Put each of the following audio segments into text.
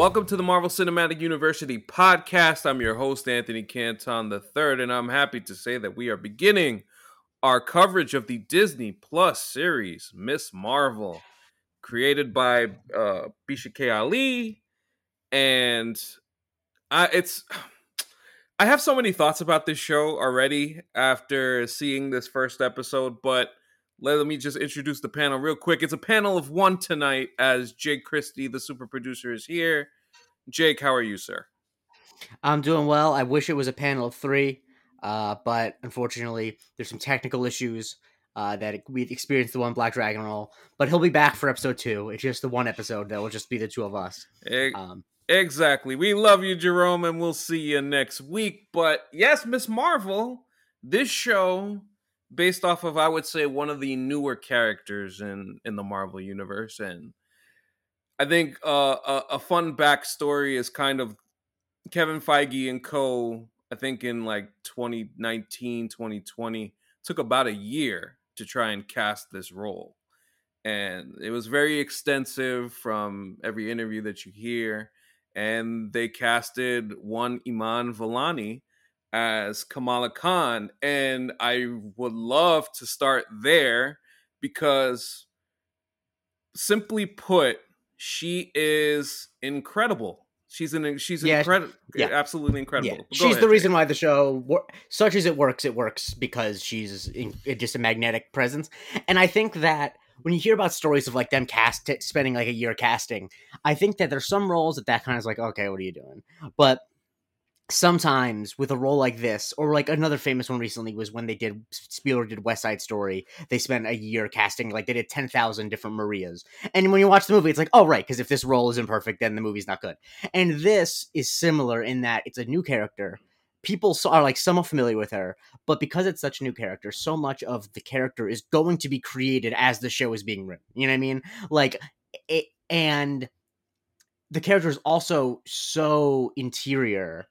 Welcome to the Marvel Cinematic University podcast. I'm your host, Anthony Canton III, and I'm happy to say that we are beginning our coverage of the Disney Plus series, Miss Marvel, created by uh, Bisha K. Ali. And I, it's. I have so many thoughts about this show already after seeing this first episode, but let me just introduce the panel real quick. It's a panel of one tonight as Jake Christie, the super producer, is here. Jake, how are you, sir? I'm doing well. I wish it was a panel of three, uh, but unfortunately, there's some technical issues uh, that we experienced the one Black Dragon roll. But he'll be back for episode two. It's just the one episode that will just be the two of us. Um, exactly. We love you, Jerome, and we'll see you next week. But yes, Miss Marvel, this show based off of I would say one of the newer characters in in the Marvel universe, and I think uh, a, a fun backstory is kind of Kevin Feige and co. I think in like 2019, 2020 took about a year to try and cast this role. And it was very extensive from every interview that you hear. And they casted one Iman Vellani as Kamala Khan. And I would love to start there because, simply put, she is incredible. She's an she's yeah, incredible, yeah. absolutely incredible. Yeah. She's ahead, the reason why the show, such as it works, it works because she's in, just a magnetic presence. And I think that when you hear about stories of like them cast spending like a year casting, I think that there's some roles that that kind of is like, okay, what are you doing? But sometimes with a role like this or like another famous one recently was when they did Spielberg did West Side Story. They spent a year casting like they did 10,000 different Marias. And when you watch the movie it's like oh right because if this role is imperfect then the movie's not good. And this is similar in that it's a new character. People are like somewhat familiar with her but because it's such a new character so much of the character is going to be created as the show is being written. You know what I mean? Like it, and the character is also so interior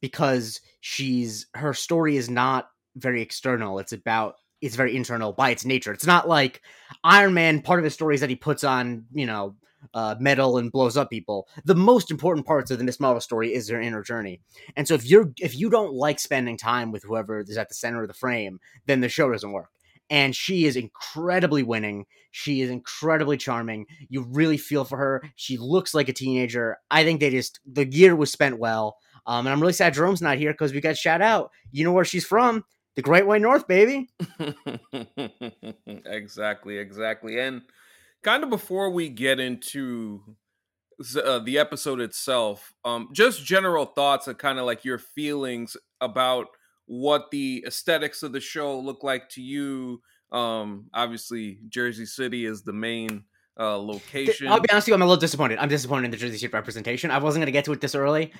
because she's her story is not very external. It's about it's very internal by its nature. It's not like Iron Man. Part of his story is that he puts on you know uh, metal and blows up people. The most important parts of the Miss Marvel story is their inner journey. And so if you're if you don't like spending time with whoever is at the center of the frame, then the show doesn't work. And she is incredibly winning. She is incredibly charming. You really feel for her. She looks like a teenager. I think they just the year was spent well. Um, and I'm really sad Jerome's not here because we got shout out. You know where she's from? The Great White North, baby. exactly, exactly. And kind of before we get into uh, the episode itself, um, just general thoughts and kind of like your feelings about what the aesthetics of the show look like to you. Um, obviously, Jersey City is the main uh, location. I'll be honest with you, I'm a little disappointed. I'm disappointed in the Jersey City representation. I wasn't going to get to it this early.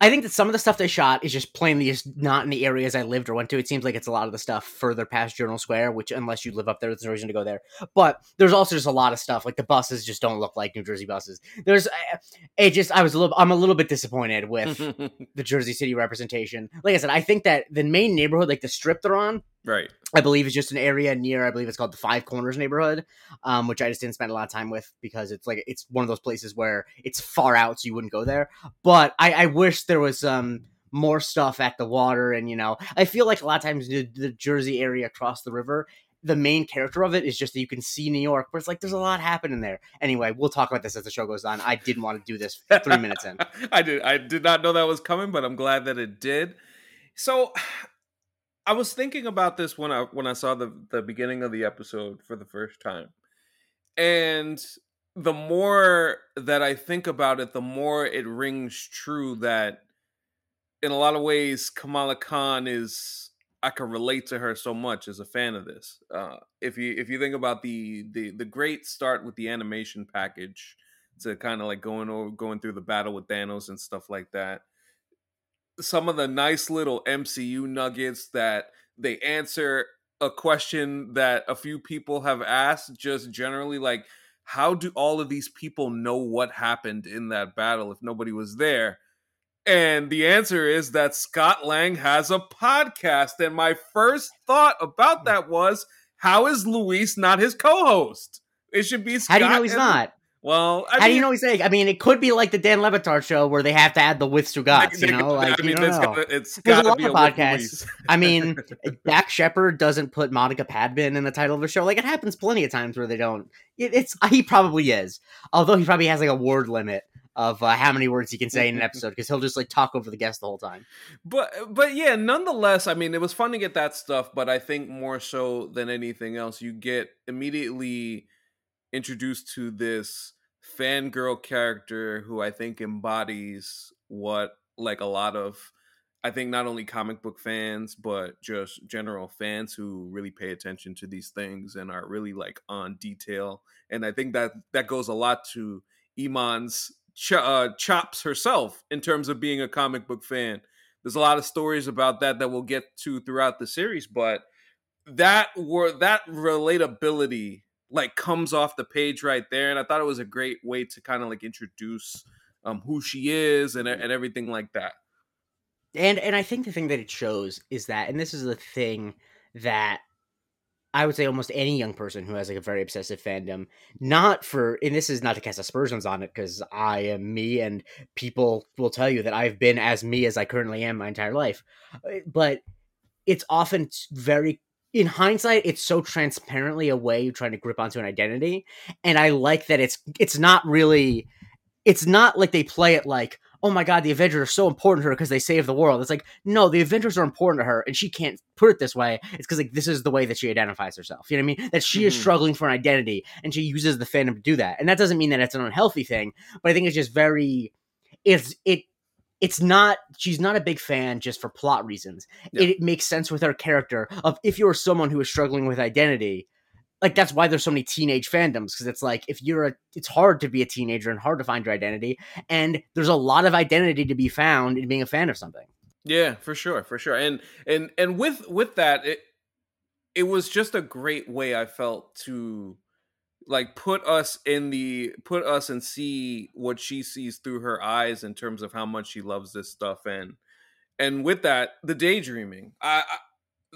I think that some of the stuff they shot is just plainly just not in the areas I lived or went to. It seems like it's a lot of the stuff further past Journal Square, which unless you live up there, there's no reason to go there. But there's also just a lot of stuff like the buses just don't look like New Jersey buses. There's eh, it just I was a little I'm a little bit disappointed with the Jersey City representation. Like I said, I think that the main neighborhood, like the strip they're on, Right. I believe it's just an area near, I believe it's called the Five Corners neighborhood, um, which I just didn't spend a lot of time with because it's like it's one of those places where it's far out, so you wouldn't go there. But I, I wish there was some um, more stuff at the water, and you know, I feel like a lot of times the, the Jersey area across the river the main character of it is just that you can see New York, but it's like there's a lot happening there. Anyway, we'll talk about this as the show goes on. I didn't want to do this three minutes in. I did. I did not know that was coming, but I'm glad that it did. So I was thinking about this when I when I saw the the beginning of the episode for the first time. And the more that I think about it, the more it rings true that in a lot of ways Kamala Khan is I can relate to her so much as a fan of this. Uh, if you if you think about the the the great start with the animation package to kind of like going over going through the battle with Thanos and stuff like that, some of the nice little MCU nuggets that they answer a question that a few people have asked just generally like how do all of these people know what happened in that battle if nobody was there? And the answer is that Scott Lang has a podcast and my first thought about hmm. that was how is Luis not his co-host? It should be Scott how do you know he's and- not Well, I How mean, do you know he's saying? I mean, it could be like the Dan Le Batard show where they have to add the with Stugotz, you know? Like, I mean, it's got it's got a lot of podcasts. I mean, Dax Shepard doesn't put Monica Padman in the title of the show. Like, it happens plenty of times where they don't. It, it's he probably is, although he probably has like a word limit of uh, how many words he can say in an episode because he'll just like talk over the guest the whole time. But but yeah, nonetheless, I mean, it was fun to get that stuff. But I think more so than anything else, you get immediately introduced to this fangirl character who I think embodies what like a lot of I think not only comic book fans but just general fans who really pay attention to these things and are really like on detail and I think that that goes a lot to Iman's ch- uh, chops herself in terms of being a comic book fan. There's a lot of stories about that that we'll get to throughout the series but that were that relatability like comes off the page right there and i thought it was a great way to kind of like introduce um who she is and, and everything like that and and i think the thing that it shows is that and this is the thing that I would say almost any young person who has like a very obsessive fandom, not for, and this is not to cast aspersions on it because I am me and people will tell you that I've been as me as I currently am my entire life. Uh, but it's often very in hindsight it's so transparently a way of trying to grip onto an identity and i like that it's it's not really it's not like they play it like oh my god the avengers are so important to her because they save the world. It's like no the avengers are important to her and she can't put it this way. It's because like this is the way that she identifies herself. You know what i mean? That she mm-hmm. is struggling for an identity and she uses the fandom to do that and that doesn't mean that it's an unhealthy thing but i think it's just very it's it it's not she's not a big fan just for plot reasons. Yeah. It, it, makes sense with her character of if you're someone who is struggling with identity, like that's why there's so many teenage fandoms because it's like if you're a it's hard to be a teenager and hard to find your identity and there's a lot of identity to be found in being a fan of something. Yeah, for sure, for sure. And and and with with that it it was just a great way I felt to like put us in the put us and see what she sees through her eyes in terms of how much she loves this stuff and and with that the daydreaming I, I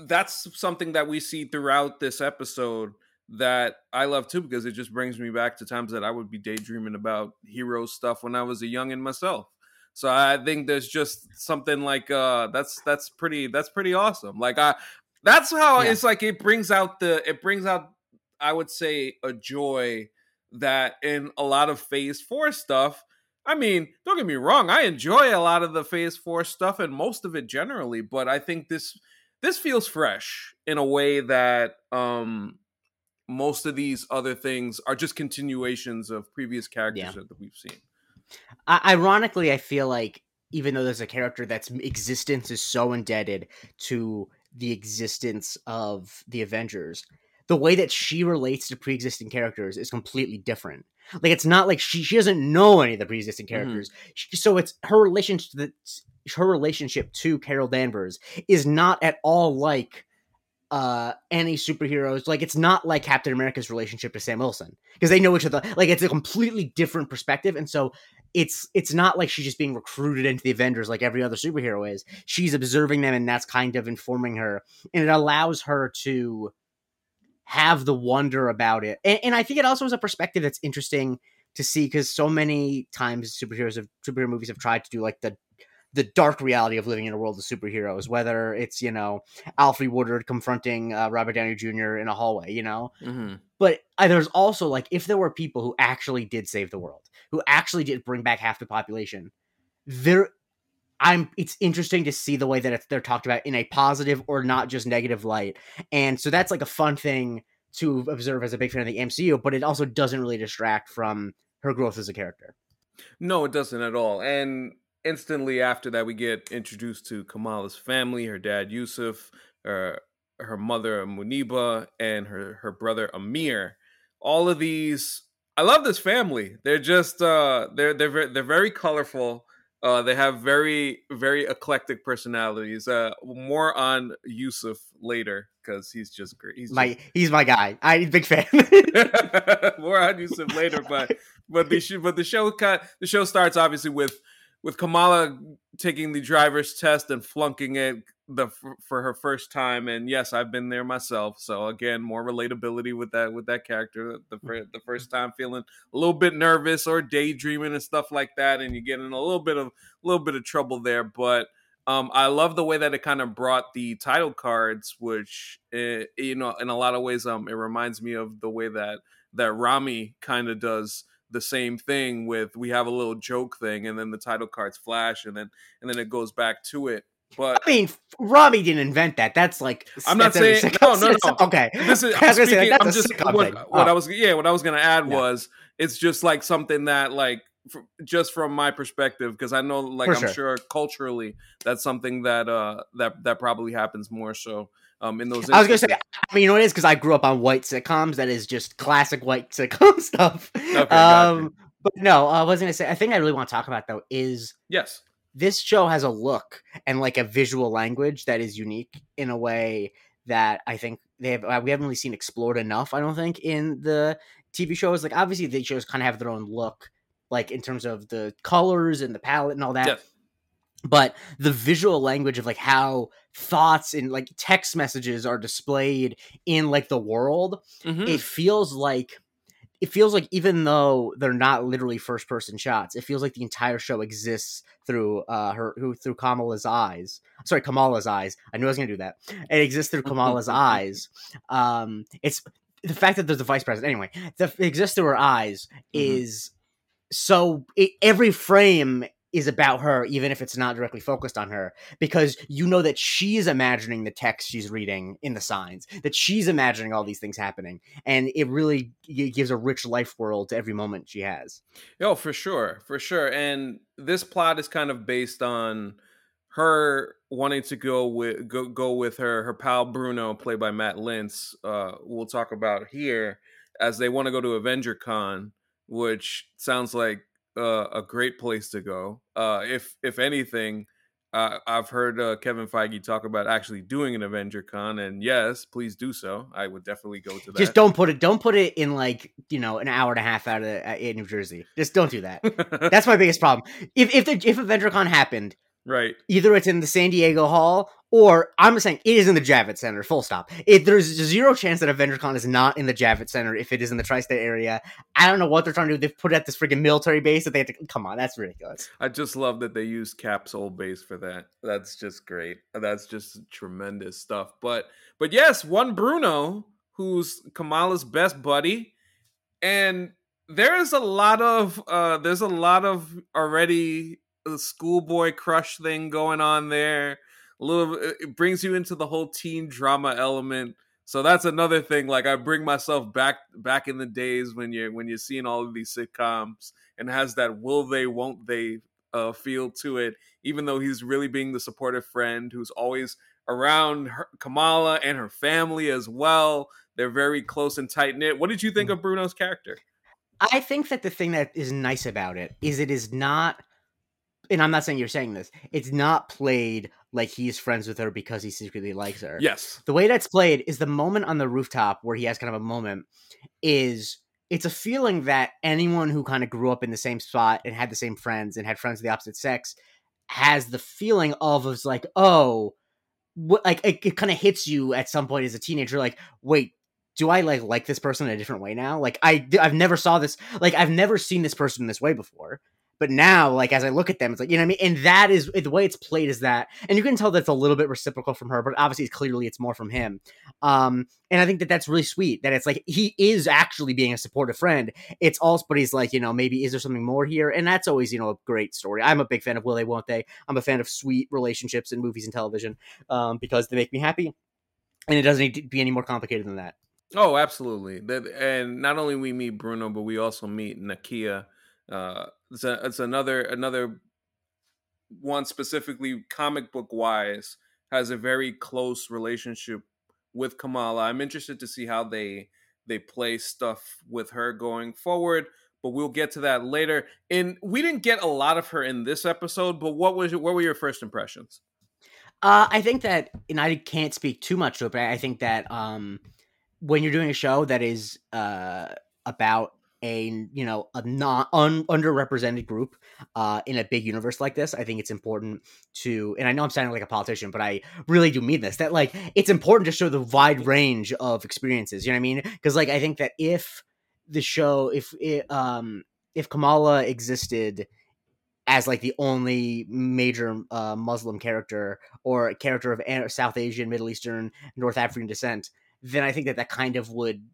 that's something that we see throughout this episode that I love too because it just brings me back to times that I would be daydreaming about hero stuff when I was a youngin myself. So I think there's just something like uh that's that's pretty that's pretty awesome. Like I that's how yeah. it's like it brings out the it brings out I would say, a joy that in a lot of Phase 4 stuff, I mean, don't get me wrong, I enjoy a lot of the Phase 4 stuff and most of it generally, but I think this this feels fresh in a way that um most of these other things are just continuations of previous characters yeah. that we've seen. ironically, I feel like even though there's a character that's existence is so indebted to the existence of the Avengers, the way that she relates to pre-existing characters is completely different. Like it's not like she she doesn't know any of the pre-existing mm-hmm. characters. Mm-hmm. She, so it's her relationship to the, her relationship to Carol Danvers is not at all like uh any superheroes like it's not like captain america's relationship to sam wilson because they know each other like it's a completely different perspective and so it's it's not like she's just being recruited into the avengers like every other superhero is she's observing them and that's kind of informing her and it allows her to have the wonder about it. And, and I think it also is a perspective that's interesting to see because so many times superheroes of superhero movies have tried to do like the the dark reality of living in a world of superheroes, whether it's you know Alfre Woodard confronting uh, Robert Downey Jr. in a hallway, you know. Mm-hmm. But uh, there's also like if there were people who actually did save the world, who actually did bring back half the population, there I'm it's interesting to see the way that they're talked about in a positive or not just negative light. And so that's like a fun thing to observe as a big fan of the MCU, but it also doesn't really distract from her growth as a character. No, it doesn't at all. And instantly after that we get introduced to Kamala's family, her dad Yusuf, her her mother Muneeba, and her her brother Amir. All of these I love this family. They're just uh they're they're they're very colorful uh, they have very, very eclectic personalities. Uh, more on Yusuf later because he's just great. He's my just... he's my guy. I'm big fan. more on Yusuf later, but but the sh- but the show cut the show starts obviously with with Kamala taking the driver's test and flunking it. The for her first time and yes i've been there myself so again more relatability with that with that character the, the first time feeling a little bit nervous or daydreaming and stuff like that and you get in a little bit of a little bit of trouble there but um, I love the way that it kind of brought the title cards, which uh, you know, in a lot of ways, um, it reminds me of the way that that Ramy kind of does the same thing with we have a little joke thing, and then the title cards flash, and then and then it goes back to it. But I mean, Robbie didn't invent that. That's like I'm not saying no, no, no. Okay, this is I'm, speaking, I'm just what, what oh. I was yeah, what I was gonna add yeah. was it's just like something that like just from my perspective because I know like For I'm sure. sure. culturally that's something that uh that that probably happens more so um in those I was gonna say I mean you know what it is because I grew up on white sitcoms that is just classic white sitcom stuff okay, um but no I wasn't gonna say I think I really want to talk about though is yes this show has a look and like a visual language that is unique in a way that I think they have uh, we haven't really seen explored enough I don't think in the TV shows like obviously the shows kind of have their own look like in terms of the colors and the palette and all that. But the visual language of like how thoughts and like text messages are displayed in like the world, mm-hmm. it feels like it feels like even though they're not literally first person shots, it feels like the entire show exists through uh her who through Kamala's eyes. Sorry, Kamala's eyes. I knew I was gonna do that. It exists through Kamala's eyes. Um it's the fact that there's a vice president anyway, the it exists through her eyes mm-hmm. is so it, every frame is about her even if it's not directly focused on her because you know that she's imagining the text she's reading in the signs that she's imagining all these things happening and it really gives a rich life world to every moment she has. Oh for sure for sure and this plot is kind of based on her wanting to go with go, go with her her pal bruno played by matt lintz uh we'll talk about here as they want to go to avenger con which sounds like uh, a great place to go. Uh, if if anything, uh, I've heard uh, Kevin Feige talk about actually doing an Avenger Con, and yes, please do so. I would definitely go to that. Just don't put it. Don't put it in like you know an hour and a half out of uh, in New Jersey. Just don't do that. That's my biggest problem. If if the, if Avenger Con happened, Right. Either it's in the San Diego Hall or I'm saying it is in the Javits Center, full stop. It, there's zero chance that AvengerCon is not in the Javits Center if it is in the tri state area. I don't know what they're trying to do. They've put it at this freaking military base that they have to come on. That's ridiculous. I just love that they use Cap's old base for that. That's just great. That's just tremendous stuff. But but yes, one Bruno, who's Kamala's best buddy, and there is a lot of uh there's a lot of already schoolboy crush thing going on there. A little, it brings you into the whole teen drama element. So that's another thing. Like I bring myself back back in the days when you're when you're seeing all of these sitcoms and has that will they won't they uh, feel to it. Even though he's really being the supportive friend who's always around her, Kamala and her family as well. They're very close and tight knit. What did you think mm. of Bruno's character? I think that the thing that is nice about it is it is not and I'm not saying you're saying this, it's not played like he's friends with her because he secretly likes her. Yes. The way that's played is the moment on the rooftop where he has kind of a moment is it's a feeling that anyone who kind of grew up in the same spot and had the same friends and had friends of the opposite sex has the feeling of was like, oh, what like it, it kind of hits you at some point as a teenager, like, wait, do I like like this person in a different way now? Like I I've never saw this like I've never seen this person this way before. But now, like as I look at them, it's like you know what I mean. And that is the way it's played is that, and you can tell that's a little bit reciprocal from her, but obviously clearly it's more from him. Um, and I think that that's really sweet. That it's like he is actually being a supportive friend. It's also, but he's like you know maybe is there something more here? And that's always you know a great story. I'm a big fan of Will They Won't They. I'm a fan of sweet relationships in movies and television um, because they make me happy, and it doesn't need to be any more complicated than that. Oh, absolutely. And not only we meet Bruno, but we also meet Nakia uh, it's, a, it's another another one specifically comic book wise has a very close relationship with Kamala. I'm interested to see how they they play stuff with her going forward, but we'll get to that later. And we didn't get a lot of her in this episode, but what was what were your first impressions? Uh, I think that, and I can't speak too much to it, but I think that um, when you're doing a show that is uh, about a you know a not un, underrepresented group uh, in a big universe like this. I think it's important to, and I know I'm sounding like a politician, but I really do mean this. That like it's important to show the wide range of experiences. You know what I mean? Because like I think that if the show, if it, um if Kamala existed as like the only major uh, Muslim character or character of South Asian, Middle Eastern, North African descent, then I think that that kind of would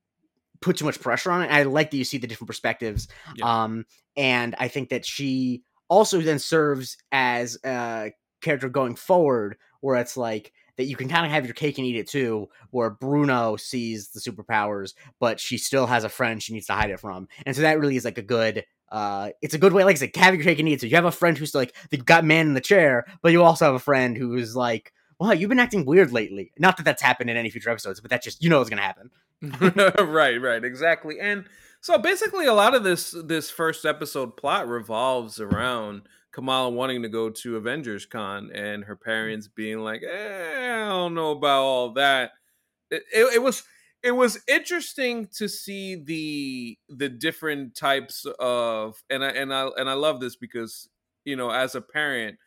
put too much pressure on it. I like that you see the different perspectives, yeah. um, and I think that she also then serves as a character going forward, where it's like that you can kind of have your cake and eat it too, where Bruno sees the superpowers, but she still has a friend she needs to hide it from, and so that really is like a good uh, it's a good way, like I said, have your cake and eat it. So you have a friend who's like the got man in the chair, but you also have a friend who's like, "Wow, you've been acting weird lately." Not that that's happened in any future episodes, but that just you know it's gonna happen. right, right, exactly. And so basically, a lot of this this first episode plot revolves around Kamala wanting to go to Avengers Con and her parents being like, eh, "I don't know about all that." It, it, it was it was interesting to see the the different types of and I and I and I love this because you know as a parent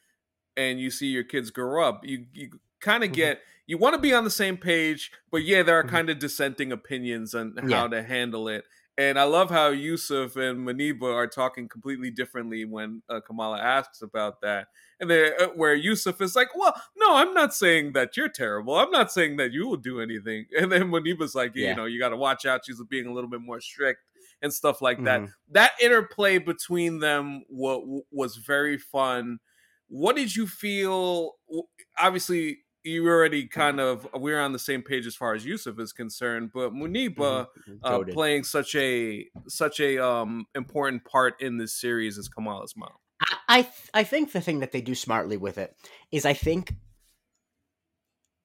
and you see your kids grow up you you kind of mm-hmm. get you want to be on the same page but yeah there are mm-hmm. kind of dissenting opinions on how yeah. to handle it and I love how Yusuf and Muneeba are talking completely differently when uh, Kamala asks about that. And they, uh, where Yusuf is like, "Well, no, I'm not saying that you're terrible. I'm not saying that you will do anything." And then Muneeba's like, yeah. "You know, you got to watch out. She's being a little bit more strict and stuff like that." Mm-hmm. That interplay between them w- was very fun. What did you feel? Obviously, you already kind of we're on the same page as far as Yusuf is concerned, but Muneeba mm-hmm. uh, playing such a such a um important part in this series as Kamala's mom. I I think the thing that they do smartly with it is I think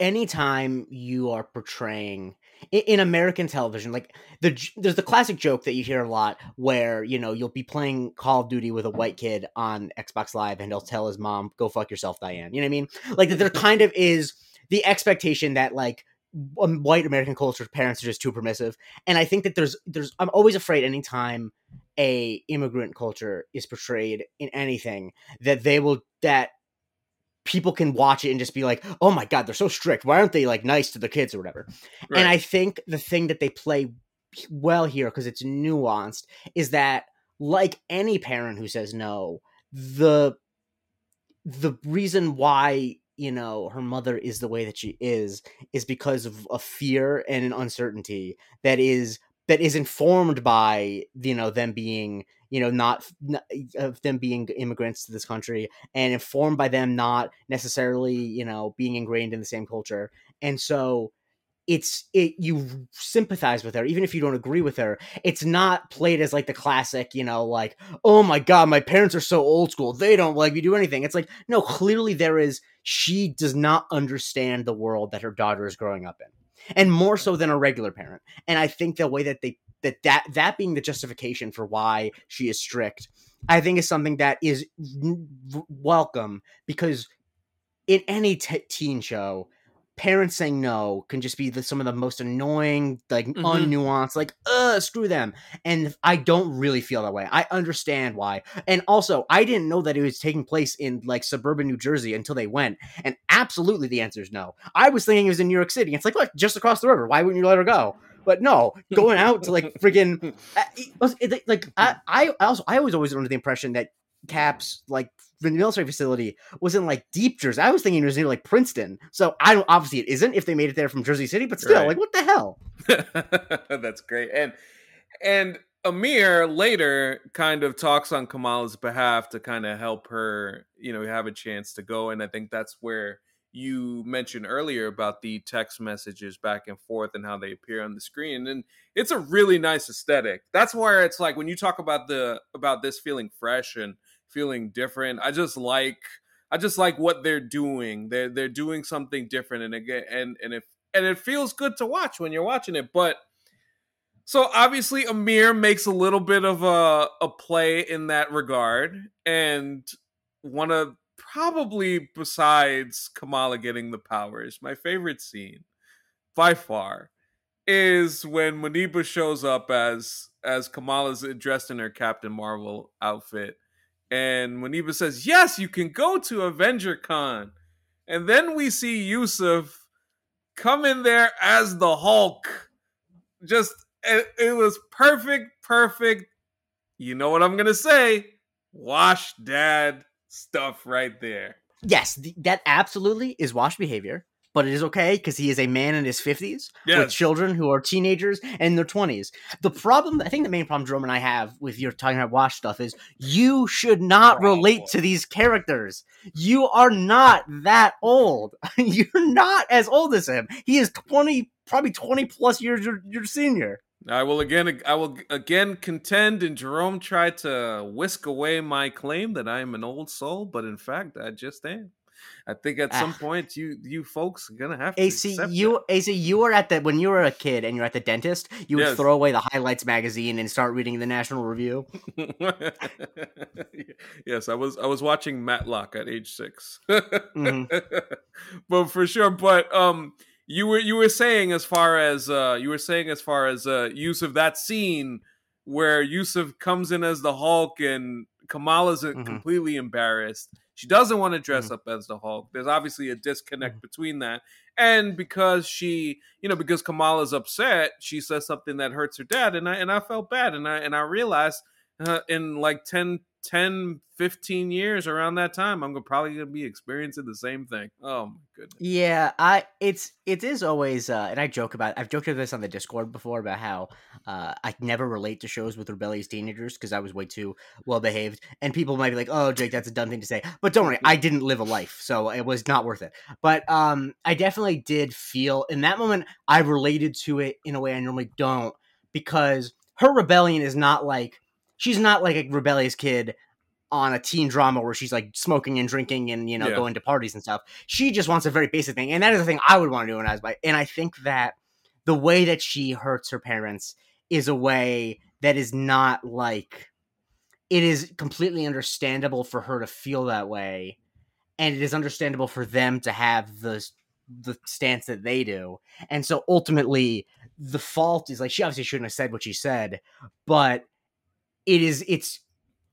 anytime you are portraying in, in, American television, like the there's the classic joke that you hear a lot where you know you'll be playing Call of Duty with a white kid on Xbox Live and he'll tell his mom, "Go fuck yourself, Diane." You know what I mean? Like there kind of is the expectation that like um, white American culture parents are just too permissive, and I think that there's there's I'm always afraid anytime a immigrant culture is portrayed in anything that they will that people can watch it and just be like, "Oh my god, they're so strict. Why aren't they like nice to the kids or whatever?" Right. And I think the thing that they play well here because it's nuanced is that like any parent who says no, the the reason why you know her mother is the way that she is is because of a fear and an uncertainty that is that is informed by you know them being you know not, not, of them being immigrants to this country and informed by them not necessarily you know being ingrained in the same culture. And so it's it you sympathize with her even if you don't agree with her. It's not played as like the classic you know like oh my god my parents are so old school they don't like me do anything. It's like no clearly there is she does not understand the world that her daughter is growing up in and more so than a regular parent. And I think the way that they that that that being the justification for why she is strict, I think is something that is welcome because in any t- teen show, parents saying no can just be the, some of the most annoying, like mm-hmm. unnuanced, like uh, screw them. And I don't really feel that way. I understand why. And also, I didn't know that it was taking place in like suburban New Jersey until they went. And absolutely, the answer is no. I was thinking it was in New York City. It's like, look, just across the river. Why wouldn't you let her go? But no, going out to like friggin' uh, like I, I also I was always under the impression that Caps like the military facility was in like deep Jersey. I was thinking it was near like Princeton. So I don't obviously it isn't if they made it there from Jersey City, but still, right. like what the hell? That's great. And and Amir later kind of talks on Kamala's behalf to kind of help her, you know, have a chance to go. And I think that's where you mentioned earlier about the text messages back and forth and how they appear on the screen and it's a really nice aesthetic that's where it's like when you talk about the about this feeling fresh and feeling different. I just like I just like what they're doing. They're they're doing something different, and again, and and if and it feels good to watch when you're watching it. But so obviously, Amir makes a little bit of a a play in that regard, and one of probably besides Kamala getting the powers, my favorite scene by far is when Muneeba shows up as as Kamala's dressed in her Captain Marvel outfit, and Muneeba says, "Yes, you can go to Avenger Con," and then we see Yusuf come in there as the Hulk. Just it, it was perfect, perfect. You know what I'm gonna say? Wash dad stuff right there. Yes, th- that absolutely is wash behavior but it is okay because he is a man in his 50s yes. with children who are teenagers in their 20s. The problem, I think the main problem Jerome and I have with your talking about wash stuff is you should not relate to these characters. You are not that old. You're not as old as him. He is 20, probably 20 plus years your, your senior. I will again I will again contend and Jerome tried to whisk away my claim that I am an old soul, but in fact I just am. I think at some ah. point you you folks are gonna have to. AC, you that. AC, you were at the when you were a kid and you're at the dentist, you yes. would throw away the highlights magazine and start reading the National Review. yes, I was I was watching Matlock at age 6 mm-hmm. but for sure. But um, you were you were saying as far as uh you were saying as far as uh Yusuf that scene where Yusuf comes in as the Hulk and Kamala's mm-hmm. completely embarrassed she doesn't want to dress mm. up as the Hulk. There's obviously a disconnect mm. between that. And because she, you know, because Kamala's upset, she says something that hurts her dad. And I and I felt bad. And I and I realized uh, in like 10, 10, 15 years around that time, I'm probably gonna be experiencing the same thing. Oh my goodness. Yeah, I it's it is always uh and I joke about I've joked about this on the Discord before about how uh I never relate to shows with rebellious teenagers because I was way too well behaved. And people might be like, Oh Jake, that's a dumb thing to say. But don't worry, I didn't live a life, so it was not worth it. But um I definitely did feel in that moment I related to it in a way I normally don't because her rebellion is not like she's not like a rebellious kid on a teen drama where she's like smoking and drinking and you know yeah. going to parties and stuff. She just wants a very basic thing, and that is the thing I would want to do when I was by. And I think that the way that she hurts her parents is a way that is not like it is completely understandable for her to feel that way, and it is understandable for them to have the the stance that they do. And so ultimately, the fault is like she obviously shouldn't have said what she said, but it is it's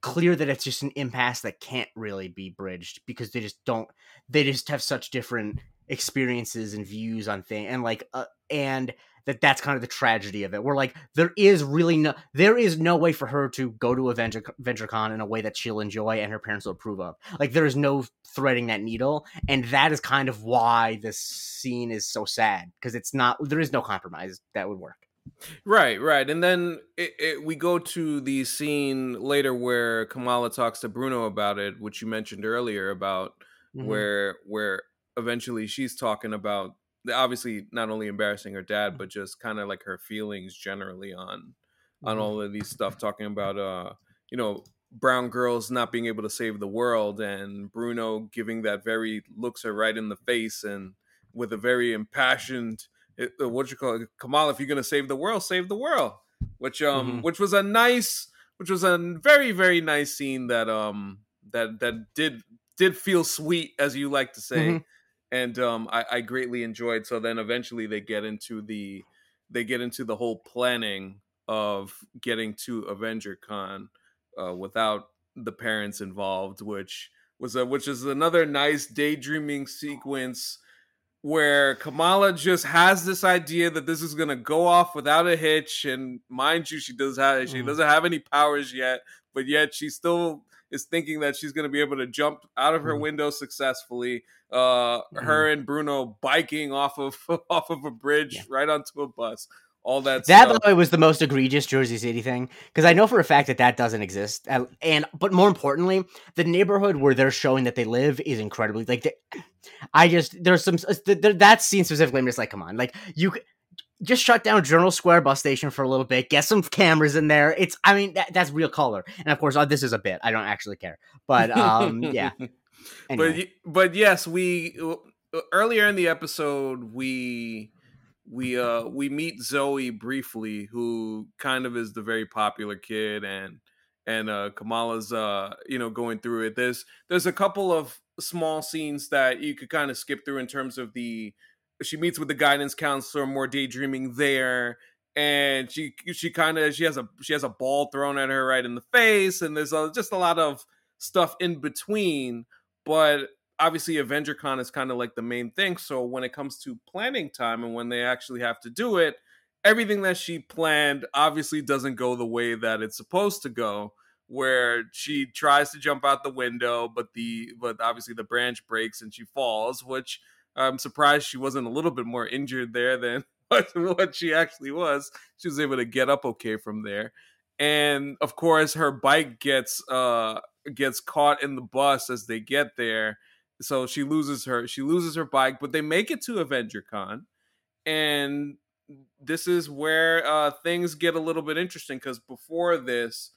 clear that it's just an impasse that can't really be bridged because they just don't they just have such different experiences and views on things and like uh, and that that's kind of the tragedy of it. Where like there is really no there is no way for her to go to a venture AvengerCon in a way that she'll enjoy and her parents will approve of. Like there is no threading that needle and that is kind of why this scene is so sad because it's not there is no compromise that would work Right, right. And then it, it, we go to the scene later where Kamala talks to Bruno about it, which you mentioned earlier about mm-hmm. where where eventually she's talking about obviously not only embarrassing her dad, but just kind of like her feelings generally on on mm-hmm. all of these stuff, talking about uh, you know, brown girls not being able to save the world and Bruno giving that very looks her right in the face and with a very impassioned it, what you call it, Kamal, if you're gonna save the world, save the world. Which um mm-hmm. which was a nice which was a very, very nice scene that um that that did did feel sweet, as you like to say. Mm-hmm. And um I, I greatly enjoyed. So then eventually they get into the they get into the whole planning of getting to Avenger Con uh, without the parents involved, which was a which is another nice daydreaming sequence where Kamala just has this idea that this is gonna go off without a hitch, and mind you, she does have she mm. doesn't have any powers yet, but yet she still is thinking that she's gonna be able to jump out of her mm. window successfully. Uh, mm. her and Bruno biking off of off of a bridge yeah. right onto a bus all that. That stuff. by the way was the most egregious Jersey City thing because I know for a fact that that doesn't exist, and but more importantly, the neighborhood where they're showing that they live is incredibly like. They, I just there's some that scene specifically. I'm just like, come on, like you just shut down Journal Square bus station for a little bit, get some cameras in there. It's, I mean, that, that's real color. And of course, oh, this is a bit. I don't actually care, but um, yeah. Anyway. But but yes, we earlier in the episode we we uh we meet Zoe briefly, who kind of is the very popular kid, and and uh Kamala's uh you know going through it. There's there's a couple of small scenes that you could kind of skip through in terms of the she meets with the guidance counselor, more daydreaming there, and she she kind of she has a she has a ball thrown at her right in the face, and there's a, just a lot of stuff in between. But obviously, AvengerCon is kind of like the main thing. So when it comes to planning time and when they actually have to do it, everything that she planned obviously doesn't go the way that it's supposed to go where she tries to jump out the window but the but obviously the branch breaks and she falls which i'm surprised she wasn't a little bit more injured there than what, what she actually was she was able to get up okay from there and of course her bike gets uh gets caught in the bus as they get there so she loses her she loses her bike but they make it to AvengerCon and this is where uh, things get a little bit interesting because before this,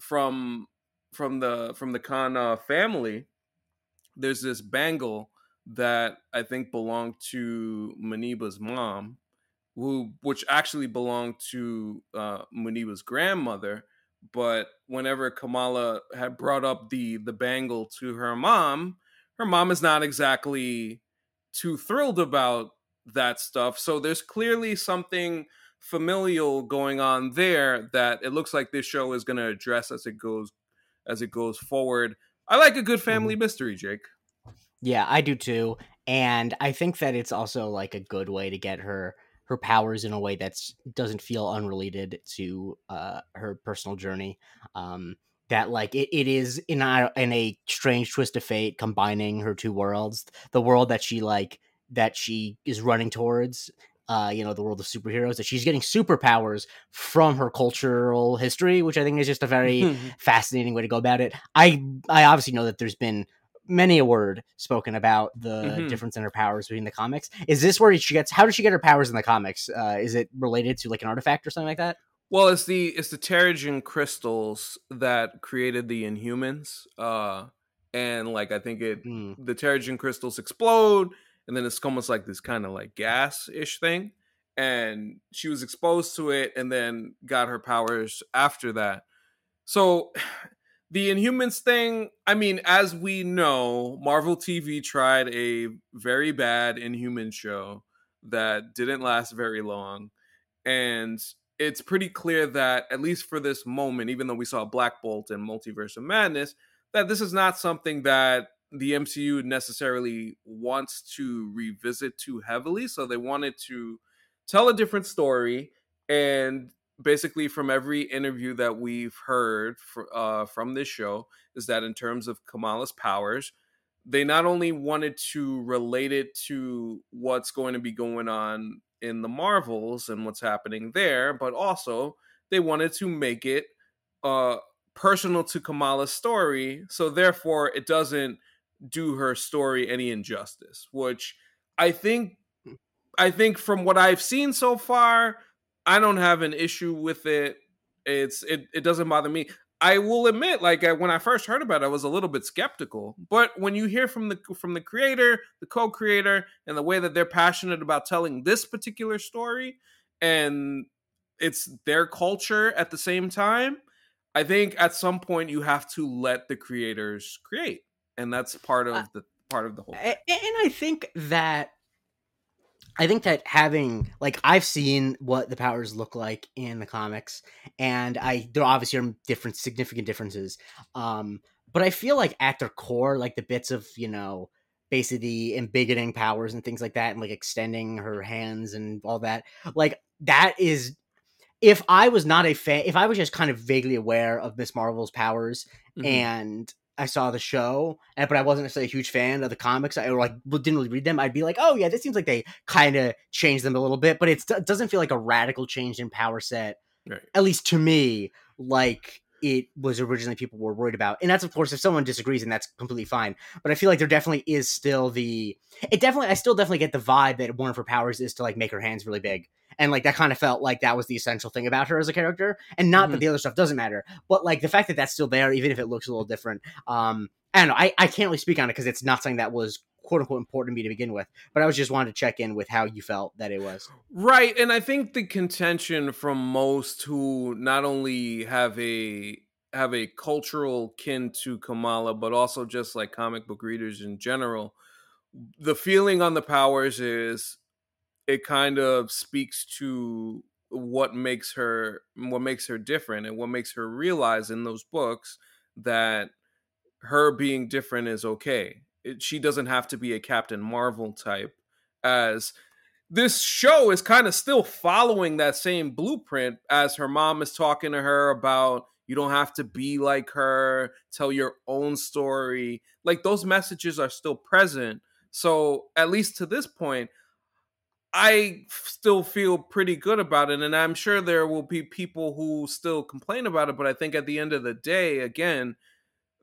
from from the from the Khan uh, family, there's this bangle that I think belonged to Muneeba's mom, who which actually belonged to uh, Muneeba's grandmother. But whenever Kamala had brought up the the bangle to her mom, her mom is not exactly too thrilled about that stuff. So there's clearly something familial going on there that it looks like this show is going to address as it goes as it goes forward. I like a good family mm-hmm. mystery, Jake. Yeah, I do too. And I think that it's also like a good way to get her her powers in a way that's doesn't feel unrelated to uh, her personal journey. Um, that like it, it is in a in a strange twist of fate combining her two worlds, the world that she like that she is running towards uh, you know, the world of superheroes, that she's getting superpowers from her cultural history, which I think is just a very fascinating way to go about it. I I obviously know that there's been many a word spoken about the mm-hmm. difference in her powers between the comics. Is this where she gets? How does she get her powers in the comics? Uh, is it related to like an artifact or something like that? Well, it's the it's the Terrigen crystals that created the Inhumans, uh, and like I think it mm. the Terrigen crystals explode and then it's almost like this kind of like gas ish thing. And she was exposed to it and then got her powers after that. So the Inhumans thing, I mean, as we know, Marvel TV tried a very bad Inhuman show that didn't last very long. And it's pretty clear that, at least for this moment, even though we saw Black Bolt and Multiverse of Madness, that this is not something that the MCU necessarily wants to revisit too heavily. So they wanted to tell a different story. And basically, from every interview that we've heard for, uh, from this show, is that in terms of Kamala's powers, they not only wanted to relate it to what's going to be going on in the Marvels and what's happening there, but also they wanted to make it uh, personal to Kamala's story. So therefore, it doesn't do her story any injustice, which I think hmm. I think from what I've seen so far, I don't have an issue with it. It's it it doesn't bother me. I will admit, like when I first heard about it, I was a little bit skeptical. But when you hear from the from the creator, the co-creator, and the way that they're passionate about telling this particular story, and it's their culture at the same time, I think at some point you have to let the creators create and that's part of uh, the part of the whole. Thing. And I think that I think that having like I've seen what the powers look like in the comics, and I there obviously are different significant differences. Um, but I feel like at their core, like the bits of you know basically embiggening powers and things like that, and like extending her hands and all that, like that is. If I was not a fan, if I was just kind of vaguely aware of Miss Marvel's powers mm-hmm. and I saw the show, and, but I wasn't necessarily a huge fan of the comics. I like didn't really read them. I'd be like, oh yeah, this seems like they kind of changed them a little bit, but it doesn't feel like a radical change in power set. Right. At least to me, like it was originally people were worried about. And that's of course if someone disagrees and that's completely fine. But I feel like there definitely is still the it definitely I still definitely get the vibe that one of her powers is to like make her hands really big and like that kind of felt like that was the essential thing about her as a character and not mm-hmm. that the other stuff doesn't matter but like the fact that that's still there even if it looks a little different um i don't know i, I can't really speak on it because it's not something that was quote unquote important to me to begin with but i was just wanted to check in with how you felt that it was right and i think the contention from most who not only have a have a cultural kin to kamala but also just like comic book readers in general the feeling on the powers is it kind of speaks to what makes her what makes her different and what makes her realize in those books that her being different is okay. It, she doesn't have to be a Captain Marvel type as this show is kind of still following that same blueprint as her mom is talking to her about you don't have to be like her, tell your own story. Like those messages are still present. So, at least to this point, I still feel pretty good about it. And I'm sure there will be people who still complain about it. But I think at the end of the day, again,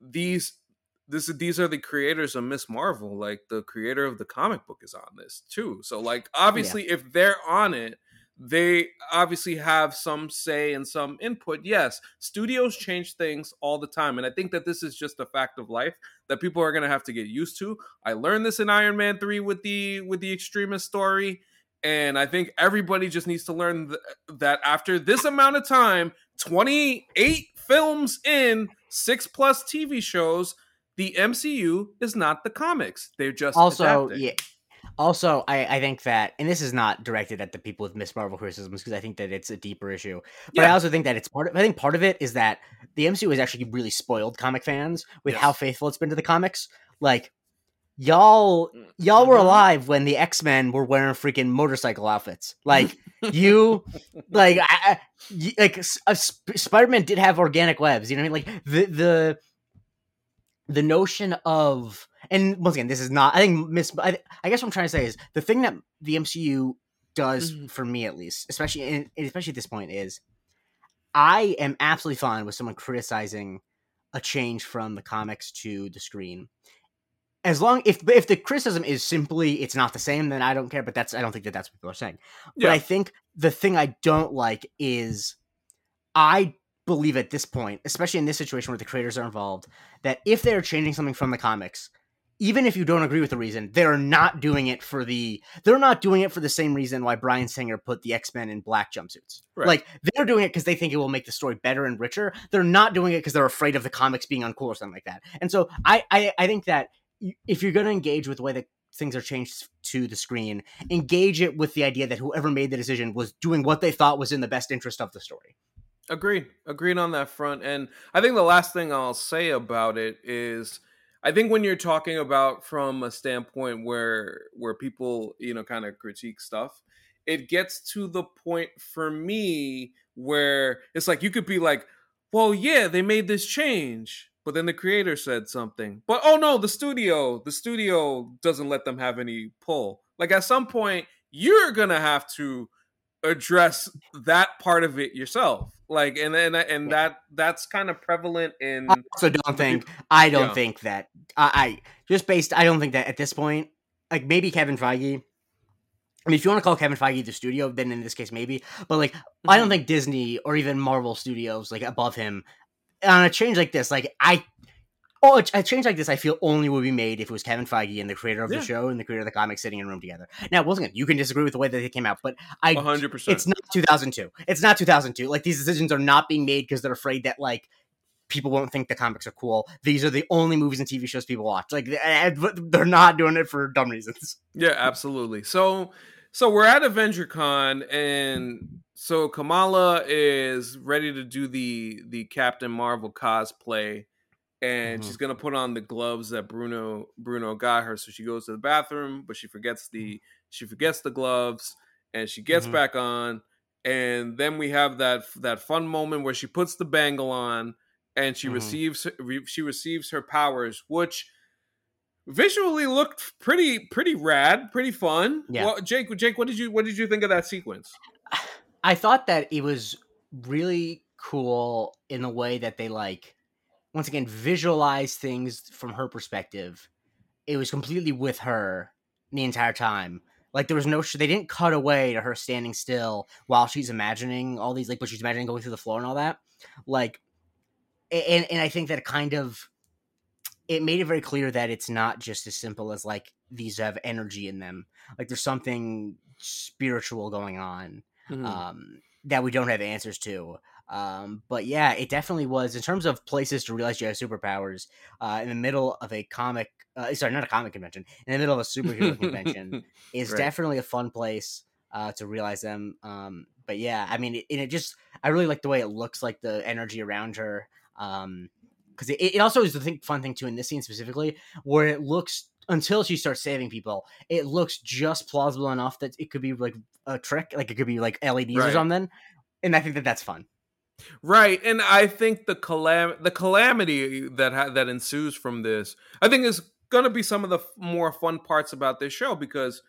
these this these are the creators of Miss Marvel. Like the creator of the comic book is on this too. So like obviously yeah. if they're on it, they obviously have some say and some input. Yes, studios change things all the time. And I think that this is just a fact of life that people are gonna have to get used to. I learned this in Iron Man 3 with the with the Extremis story. And I think everybody just needs to learn th- that after this amount of time, 28 films in, six plus TV shows, the MCU is not the comics. They're just also adapting. yeah. Also, I, I think that, and this is not directed at the people with Miss Marvel criticisms because I think that it's a deeper issue. But yeah. I also think that it's part of. I think part of it is that the MCU has actually really spoiled comic fans with yes. how faithful it's been to the comics. Like y'all y'all were mm-hmm. alive when the x-men were wearing freaking motorcycle outfits like you like I, like uh, spider-man did have organic webs you know what i mean like the the the notion of and once again this is not i think miss I, I guess what i'm trying to say is the thing that the mcu does mm-hmm. for me at least especially in, especially at this point is i am absolutely fine with someone criticizing a change from the comics to the screen as long if if the criticism is simply it's not the same, then I don't care. But that's I don't think that that's what people are saying. Yeah. But I think the thing I don't like is I believe at this point, especially in this situation where the creators are involved, that if they're changing something from the comics, even if you don't agree with the reason, they're not doing it for the they're not doing it for the same reason why Bryan Singer put the X-Men in black jumpsuits. Right. Like they're doing it because they think it will make the story better and richer. They're not doing it because they're afraid of the comics being uncool or something like that. And so I I, I think that if you're going to engage with the way that things are changed to the screen, engage it with the idea that whoever made the decision was doing what they thought was in the best interest of the story. Agreed. Agreed on that front. And I think the last thing I'll say about it is I think when you're talking about from a standpoint where where people, you know, kind of critique stuff, it gets to the point for me where it's like you could be like, well, yeah, they made this change but then the creator said something. But oh no, the studio, the studio doesn't let them have any pull. Like at some point, you're gonna have to address that part of it yourself. Like and and and that that's kind of prevalent in. I also don't think I don't yeah. think that I, I just based. I don't think that at this point, like maybe Kevin Feige. I mean, if you want to call Kevin Feige the studio, then in this case, maybe. But like, mm-hmm. I don't mm-hmm. think Disney or even Marvel Studios, like above him, on a change like this, like I Oh, a change like this, I feel only would be made if it was Kevin Feige and the creator of yeah. the show and the creator of the comic sitting in a room together. Now, once again, you can disagree with the way that they came out, but I, 100%. It's not 2002. It's not 2002. Like these decisions are not being made because they're afraid that like people won't think the comics are cool. These are the only movies and TV shows people watch. Like eh, eh, they're not doing it for dumb reasons. Yeah, absolutely. So, so we're at AvengerCon and so Kamala is ready to do the the Captain Marvel cosplay, and mm-hmm. she's gonna put on the gloves that Bruno Bruno got her. So she goes to the bathroom, but she forgets the she forgets the gloves, and she gets mm-hmm. back on. And then we have that that fun moment where she puts the bangle on, and she mm-hmm. receives she receives her powers, which visually looked pretty pretty rad, pretty fun. Yeah, well, Jake, Jake, what did you what did you think of that sequence? I thought that it was really cool in the way that they like once again visualize things from her perspective. It was completely with her the entire time. Like there was no they didn't cut away to her standing still while she's imagining all these like but she's imagining going through the floor and all that. Like and and I think that kind of it made it very clear that it's not just as simple as like these have energy in them. Like there's something spiritual going on mm-hmm. um, that we don't have answers to. Um, but yeah, it definitely was in terms of places to realize you have superpowers. Uh, in the middle of a comic, uh, sorry, not a comic convention, in the middle of a superhero convention is right. definitely a fun place. uh, to realize them. Um, but yeah, I mean, it, and it just I really like the way it looks, like the energy around her. Um, because it, it also is the thing, fun thing too in this scene specifically, where it looks until she starts saving people, it looks just plausible enough that it could be like a trick, like it could be like LEDs Right. or something. And I think that that's fun. Right, and I think the calam the calamity that ha- that ensues from this, I think, is gonna be some of the f- more fun parts about this show because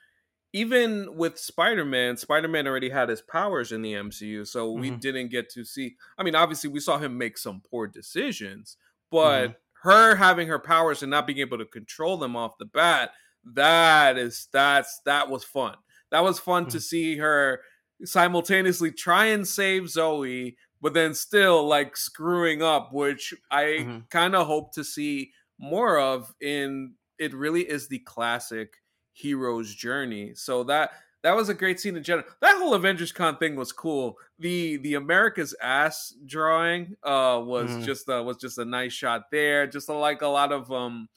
even with Spider-Man, Spider-Man already had his powers in the MCU, so we Mhm. didn't get to see. I mean, obviously, we saw him make some poor decisions, but her having her powers and not being able to control them off the bat, that is that's that was fun. That was fun to see her simultaneously try and save Zoe, but then still like screwing up, which I Mhm. kind of hope to see more of in it really is the classic hero's journey. So that that was a great scene in general. That whole Avengers Con thing was cool. The the America's ass drawing uh was Mhm. just uh, was just a nice shot there. Just uh, like a lot of um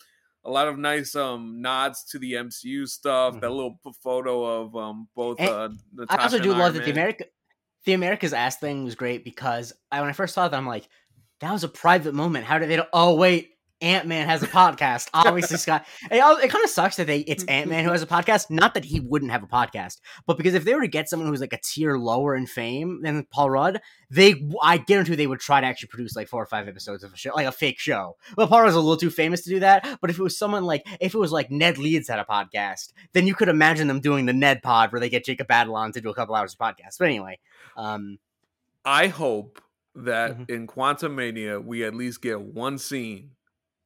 a lot of nice um nods to the MCU stuff. That Mhm. little photo of um both uh I also do love that the. America, the America's ass thing was great because I when I first saw that I'm like, that was a private moment. How did they? Oh wait, Ant Man has a podcast. Obviously, Scott. It, it kind of sucks that they it's Ant Man who has a podcast. Not that he wouldn't have a podcast, but because if they were to get someone who's like a tier lower in fame than Paul Rudd, they I guarantee they would try to actually produce like four or five episodes of a show, like a fake show. But Paul Rudd's a little too famous to do that. But if it was someone like if it was like Ned Leeds had a podcast, then you could imagine them doing the Ned Pod where they get Jacob Batalon to do a couple hours of podcast. But anyway, um, I hope that Mhm. in Quantumania we at least get one scene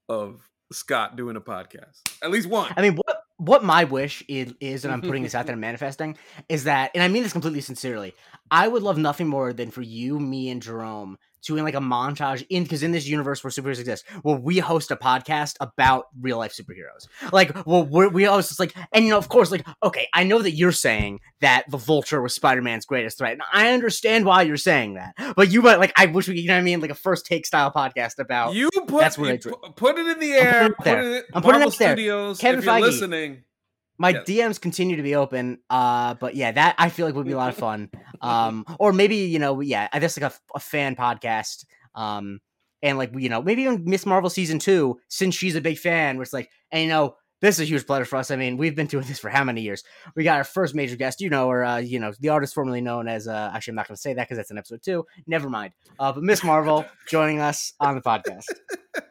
of Scott doing a podcast. At least one. I mean, what what my wish is, is, and I'm putting this out there and manifesting, is that, and I mean this completely sincerely, I would love nothing more than for you, me, and Jerome to in like a montage in because in this universe where superheroes exist, where we host a podcast about real life superheroes. Like, well, we're, we always just like, and you know, of course, like, okay, I know that you're saying that the Vulture was Spider Man's greatest threat, and I understand why you're saying that, but you might like, I wish we, you know what I mean, like a first take style podcast about. you put that's what I drew. pu- put it in the putting air. it Put it I'm putting it out there. Studios. Kevin if you're Feige. listening, my Yes. DMs continue to be open. Uh, but yeah, that I feel like would be a lot of fun. Um, or maybe you know, yeah, I guess like a, a fan podcast. Um, and like you know, maybe even Miss Marvel season two, since she's a big fan, where it's like, and you know, this is a huge pleasure for us. I mean, we've been doing this for how many years? We got our first major guest, you know, or uh, you know, the artist formerly known as. Uh, actually, I'm not going to say that because that's in episode two. Never mind. Uh, but Miss Marvel joining us on the podcast.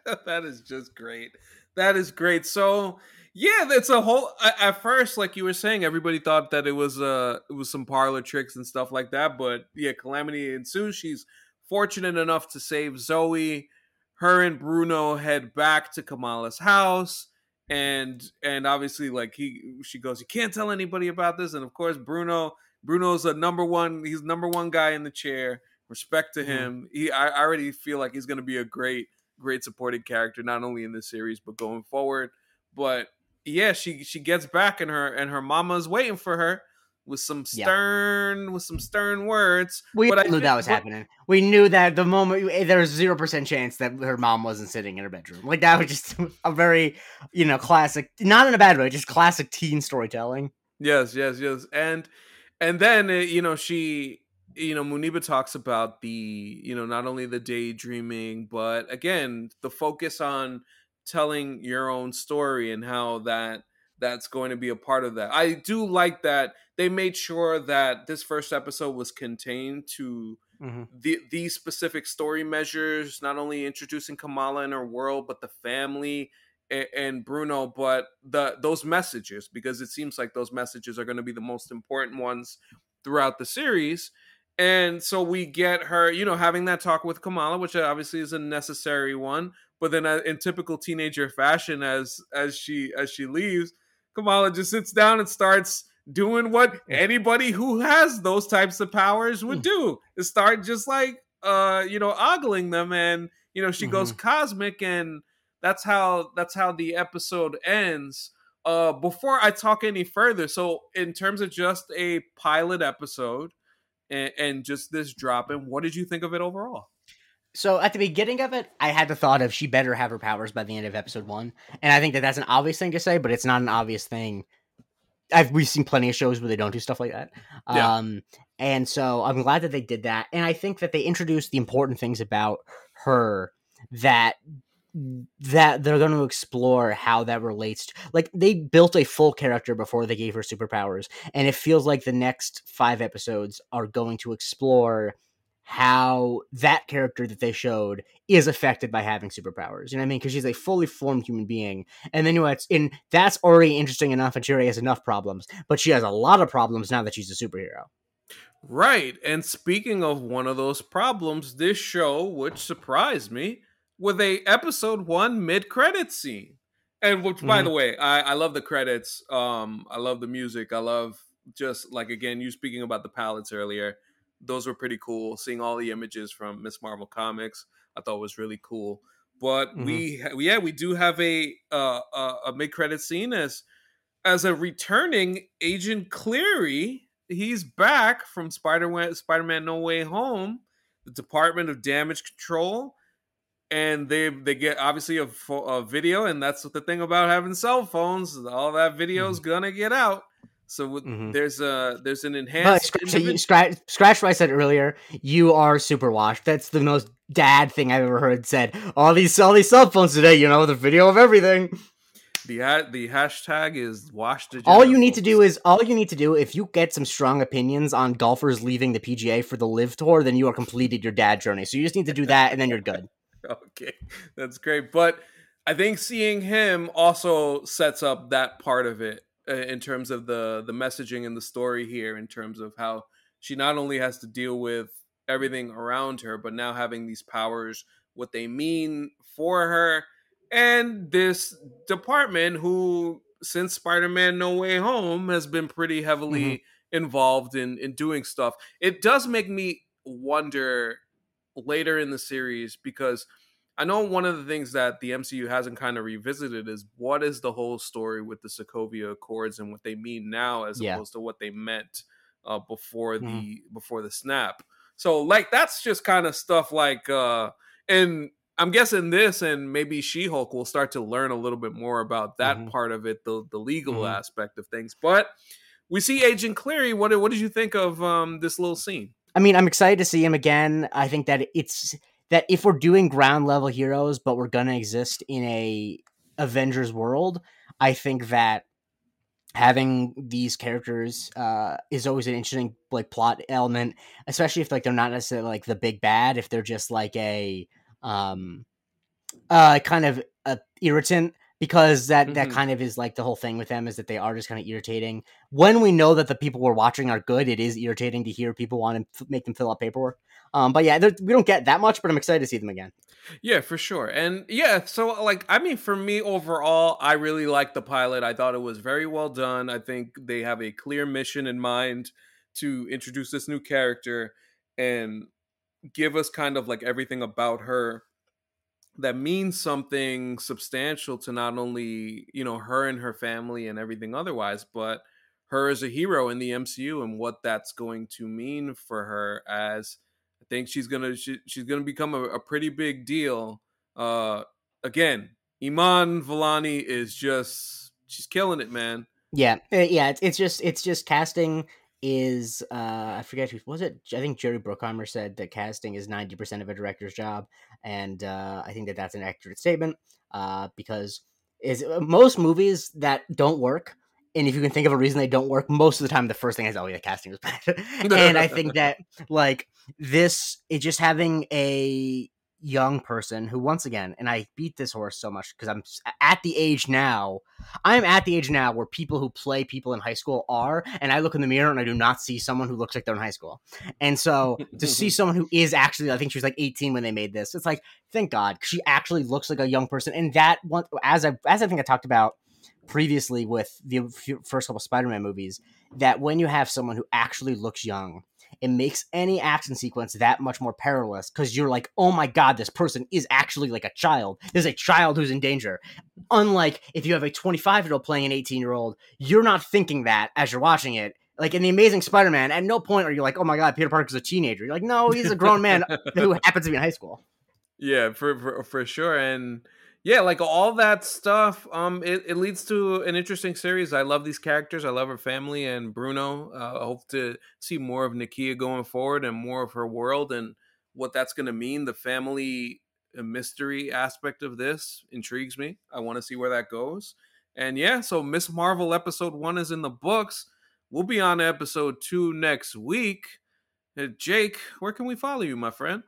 that is just great. That is great. So yeah, that's a whole. At first, like you were saying, everybody thought that it was uh it was some parlor tricks and stuff like that. But yeah, calamity ensues. She's fortunate enough to save Zoe. Her and Bruno head back to Kamala's house, and and obviously, like he she goes, you can't tell anybody about this. And of course, Bruno Bruno's a number one. He's number one guy in the chair. Respect to Mhm. him. He I, I already feel like he's gonna be a great great supporting character not only in this series but going forward but yeah she she gets back and her and her mama's waiting for her with some Yeah. stern with some stern words We But I knew that was happening. We knew that the moment eh, there was zero percent chance that her mom wasn't sitting in her bedroom. Like that was just a very, you know, classic. Not in a bad way, just classic teen storytelling. yes yes yes and and then uh, you know she you know Muneeba talks about the you know not only the daydreaming but again the focus on telling your own story and how that that's going to be a part of that i do like that they made sure that this first episode was contained to Mhm. the these specific story measures, not only introducing Kamala and her world, but the family and, and Bruno, but the those messages because it seems like those messages are going to be the most important ones throughout the series. And so we get her, you know, having that talk with Kamala, which obviously is a necessary one. But then, in typical teenager fashion, as as she as she leaves, Kamala just sits down and starts doing what anybody who has those types of powers would do is start just like uh you know ogling them and you know she goes cosmic and that's how that's how the episode ends. Uh before i talk any further so in terms of just a pilot episode and, and just this drop in what did you think of it overall So at the beginning of it, I had the thought of she better have her powers by the end of episode one, and I think that that's an obvious thing to say, but it's not an obvious thing. I've we've seen plenty of shows where they don't do stuff like that. Yeah. Um, and so I'm glad that they did that, and I think that they introduced the important things about her that that they're going to explore how that relates to, like they built a full character before they gave her superpowers and it feels like the next 5 episodes are going to explore how that character that they showed is affected by having superpowers. You know what I mean? Because she's a fully formed human being, and then you know it's in that's already interesting enough, and she already has enough problems. But she has a lot of problems now that she's a superhero. Right. And speaking of one of those problems, this show, which surprised me, with a episode one mid credit scene. And which, by Mhm. the way, I, I love the credits. Um, I love the music. I love just like again, you speaking about the palettes earlier. Those were pretty cool. Seeing all the images from Miss Marvel comics, I thought was really cool. But we, ha- yeah, we do have a uh, a, a mid credit scene as as a returning Agent Cleary. He's back from Spider Spider Man No Way Home, the Department of Damage Control, and they they get obviously a, a video, and that's the thing about having cell phones. All that video is gonna get out. So with, Mhm. there's a there's an But enhanced. scratch, so you, scratch, scratch what I said earlier. You are super washed. That's the most dad thing I've ever heard said. All these all these cell phones today, you know, the video of everything. the ha- the hashtag is wash the. All you need to do is all you need to do if you get some strong opinions on golfers leaving the PGA for the LIV Tour, then you are completed your dad journey. So you just need to do that, and then you're good. okay that's great but i think seeing him also sets up that part of it in terms of the the messaging and the story here in terms of how she not only has to deal with everything around her but now having these powers what they mean for her and this department who since spider-man no way home has been pretty heavily mm-hmm. involved in in doing stuff. It does make me wonder later in the series because I know one of the things that the MCU hasn't kind of revisited is what is the whole story with the Sokovia Accords and what they mean now as Yeah. opposed to what they meant uh, before the Mhm. before the snap. So like that's just kind of stuff like uh and I'm guessing this and maybe She-Hulk will start to learn a little bit more about that Mhm. part of it, the the legal Mhm. aspect of things. But we see Agent Cleary. What what did you think of um this little scene? I mean, I'm excited to see him again. I think that it's that if we're doing ground level heroes, but we're gonna exist in a Avengers world, I think that having these characters uh, is always an interesting like plot element, especially if like they're not necessarily like the big bad, if they're just like a um uh kind of a irritant because that that Mhm. kind of is like the whole thing with them is that they are just kind of irritating when we know that the people we're watching are good it is irritating to hear people want to f- make them fill out paperwork um but yeah we don't get that much but i'm excited to see them again Yeah, for sure. And yeah, so like I mean for me overall, I really liked the pilot. I thought it was very well done. I think they have a clear mission in mind to introduce this new character and give us kind of like everything about her that means something substantial to not only, you know, her and her family and everything otherwise, but her as a hero in the MCU and what that's going to mean for her as I think she's gonna she, she's gonna become a, a pretty big deal. Uh, again, Iman Vellani is just she's killing it, man. yeah uh, yeah it's, it's just it's just casting is uh i forget who was it i think jerry bruckheimer said that casting is 90% of a director's job and uh i think that that's an accurate statement uh because is most movies that don't work and if you can think of a reason they don't work most of the time the first thing is oh yeah casting was bad. And i think that like this is just having a young person who once again and i beat this horse so much because i'm at the age now i'm at the age now where people who play people in high school are and i look in the mirror and i do not see someone who looks like they're in high school. And so to see someone who is actually i think she was like 18 when they made this it's like thank god she actually looks like a young person and that one as i as i think i talked about previously with the first couple spider-man movies that when you have someone who actually looks young it makes any action sequence that much more perilous because you're like, oh my god, this person is actually like a child. There's a child who's in danger. Unlike if you have a 25 year old playing an 18 year old, you're not thinking that as you're watching it. Like in the Amazing Spider-Man, at no point are you like, oh my god, Peter Parker's a teenager. You're like, no, he's a grown man who happens to be in high school. Yeah, for, for for sure, and yeah, like all that stuff. Um, it, it leads to an interesting series. I love these characters. I love her family and Bruno. Uh, I hope to see more of Nakia going forward and more of her world and what that's going to mean. The family uh, mystery aspect of this intrigues me. I want to see where that goes. And yeah, so Miss Marvel episode one is in the books. We'll be on episode two next week. Uh, Jake, where can we follow you, my friend?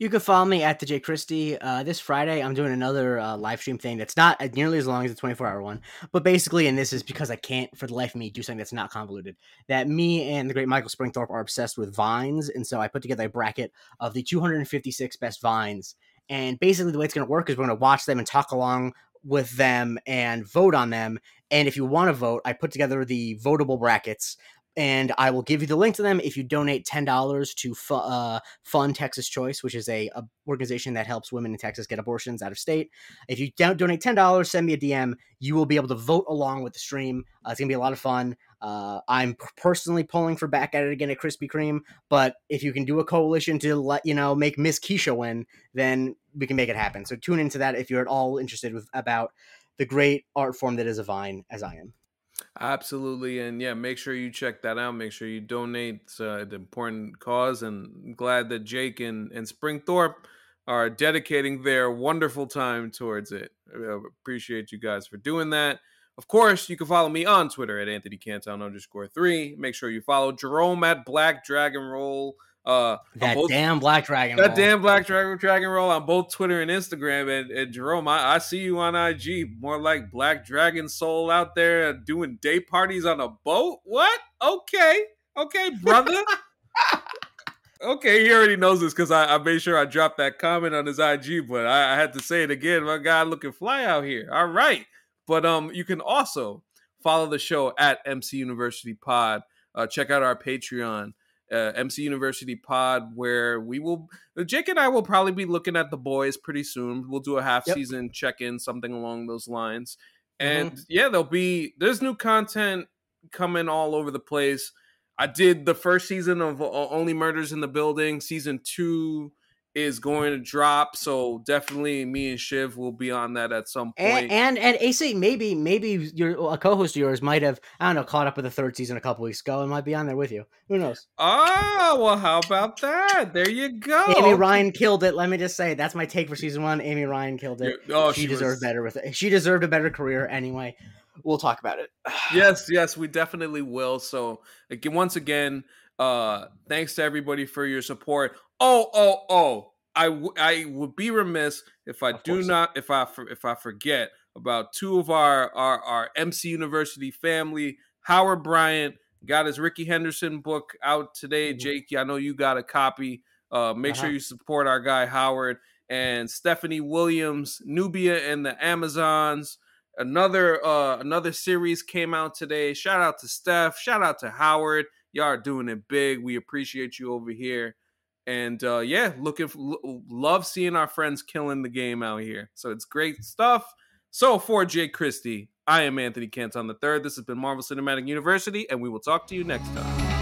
You can follow me at the J Christie. Uh, this Friday, I'm doing another uh, live stream thing that's not nearly as long as the 24 hour one, but basically, and this is because I can't for the life of me do something that's not convoluted. That me and the great Michael Springthorpe are obsessed with vines, and so I put together a bracket of the 256 best vines. And basically, the way it's going to work is we're going to watch them and talk along with them and vote on them. And if you want to vote, I put together the votable brackets and I will give you the link to them if you donate ten dollars to fu- uh, Fund Texas Choice, which is a, a, organization that helps women in Texas get abortions out of state. If you don't donate ten dollars, send me a DM. You will be able to vote along with the stream. Uh, it's gonna be a lot of fun. Uh, I'm personally pulling for back at it again at Krispy Kreme, but if you can do a coalition to let you know make Miss Keisha win, then we can make it happen. So tune into that if you're at all interested with about the great art form that is a vine, as I am. Absolutely, and yeah, make sure you check that out. Make sure you donate uh, an important cause. And glad that Jake and and Springthorpe are dedicating their wonderful time towards it. I appreciate you guys for doing that. Of course, you can follow me on Twitter at Anthony Canton underscore three. Make sure you follow Jerome at Black Dragon Roll. Uh, that both, damn Black Dragon. That roll. damn Black Dragon Dragon Roll on both Twitter and Instagram. And, and Jerome, I, I, see you on IG. More like Black Dragon Soul out there doing day parties on a boat. What? Okay, okay, brother. okay, he already knows this because I, I, made sure I dropped that comment on his IG, but I, I had to say it again. My guy looking fly out here. All right. But um, you can also follow the show at MC University Pod. Uh, check out our Patreon, uh, MC University Pod, where we will Jake and I will probably be looking at the boys pretty soon. We'll do a half yep. season check in, something along those lines. And mm-hmm. yeah, there'll be there's new content coming all over the place. I did the first season of Only Murders in the Building. Season two is going to drop. So definitely, me and Shiv will be on that at some point. And and, and AC, maybe maybe your a co-host of yours might have I don't know caught up with the third season a couple weeks ago and might be on there with you. Who knows? Oh well, how about that? There you go. Amy Ryan killed it. Let me just say that's my take for season one. Amy Ryan killed it. Oh, she, she deserved was... better with it. She deserved a better career anyway. We'll talk about it. yes, yes, we definitely will. So again, once again, uh, thanks to everybody for your support. Oh, oh, oh! I, w- I would be remiss if I of do not if I if I forget about two of our, our our MC University family. Howard Bryant got his Rickey Henderson book out today. Mm-hmm. Jake, I know you got a copy. Uh, make uh-huh. sure you support our guy Howard and Stephanie Williams, Nubia and the Amazons. Another uh, another series came out today. Shout out to Steph. Shout out to Howard y'all are doing it big. We appreciate you over here. And uh, yeah, looking for, love seeing our friends killing the game out here. So it's great stuff. So for Jay Christie, I am Anthony Canton the third. This has been Marvel Cinematic University, and we will talk to you next time.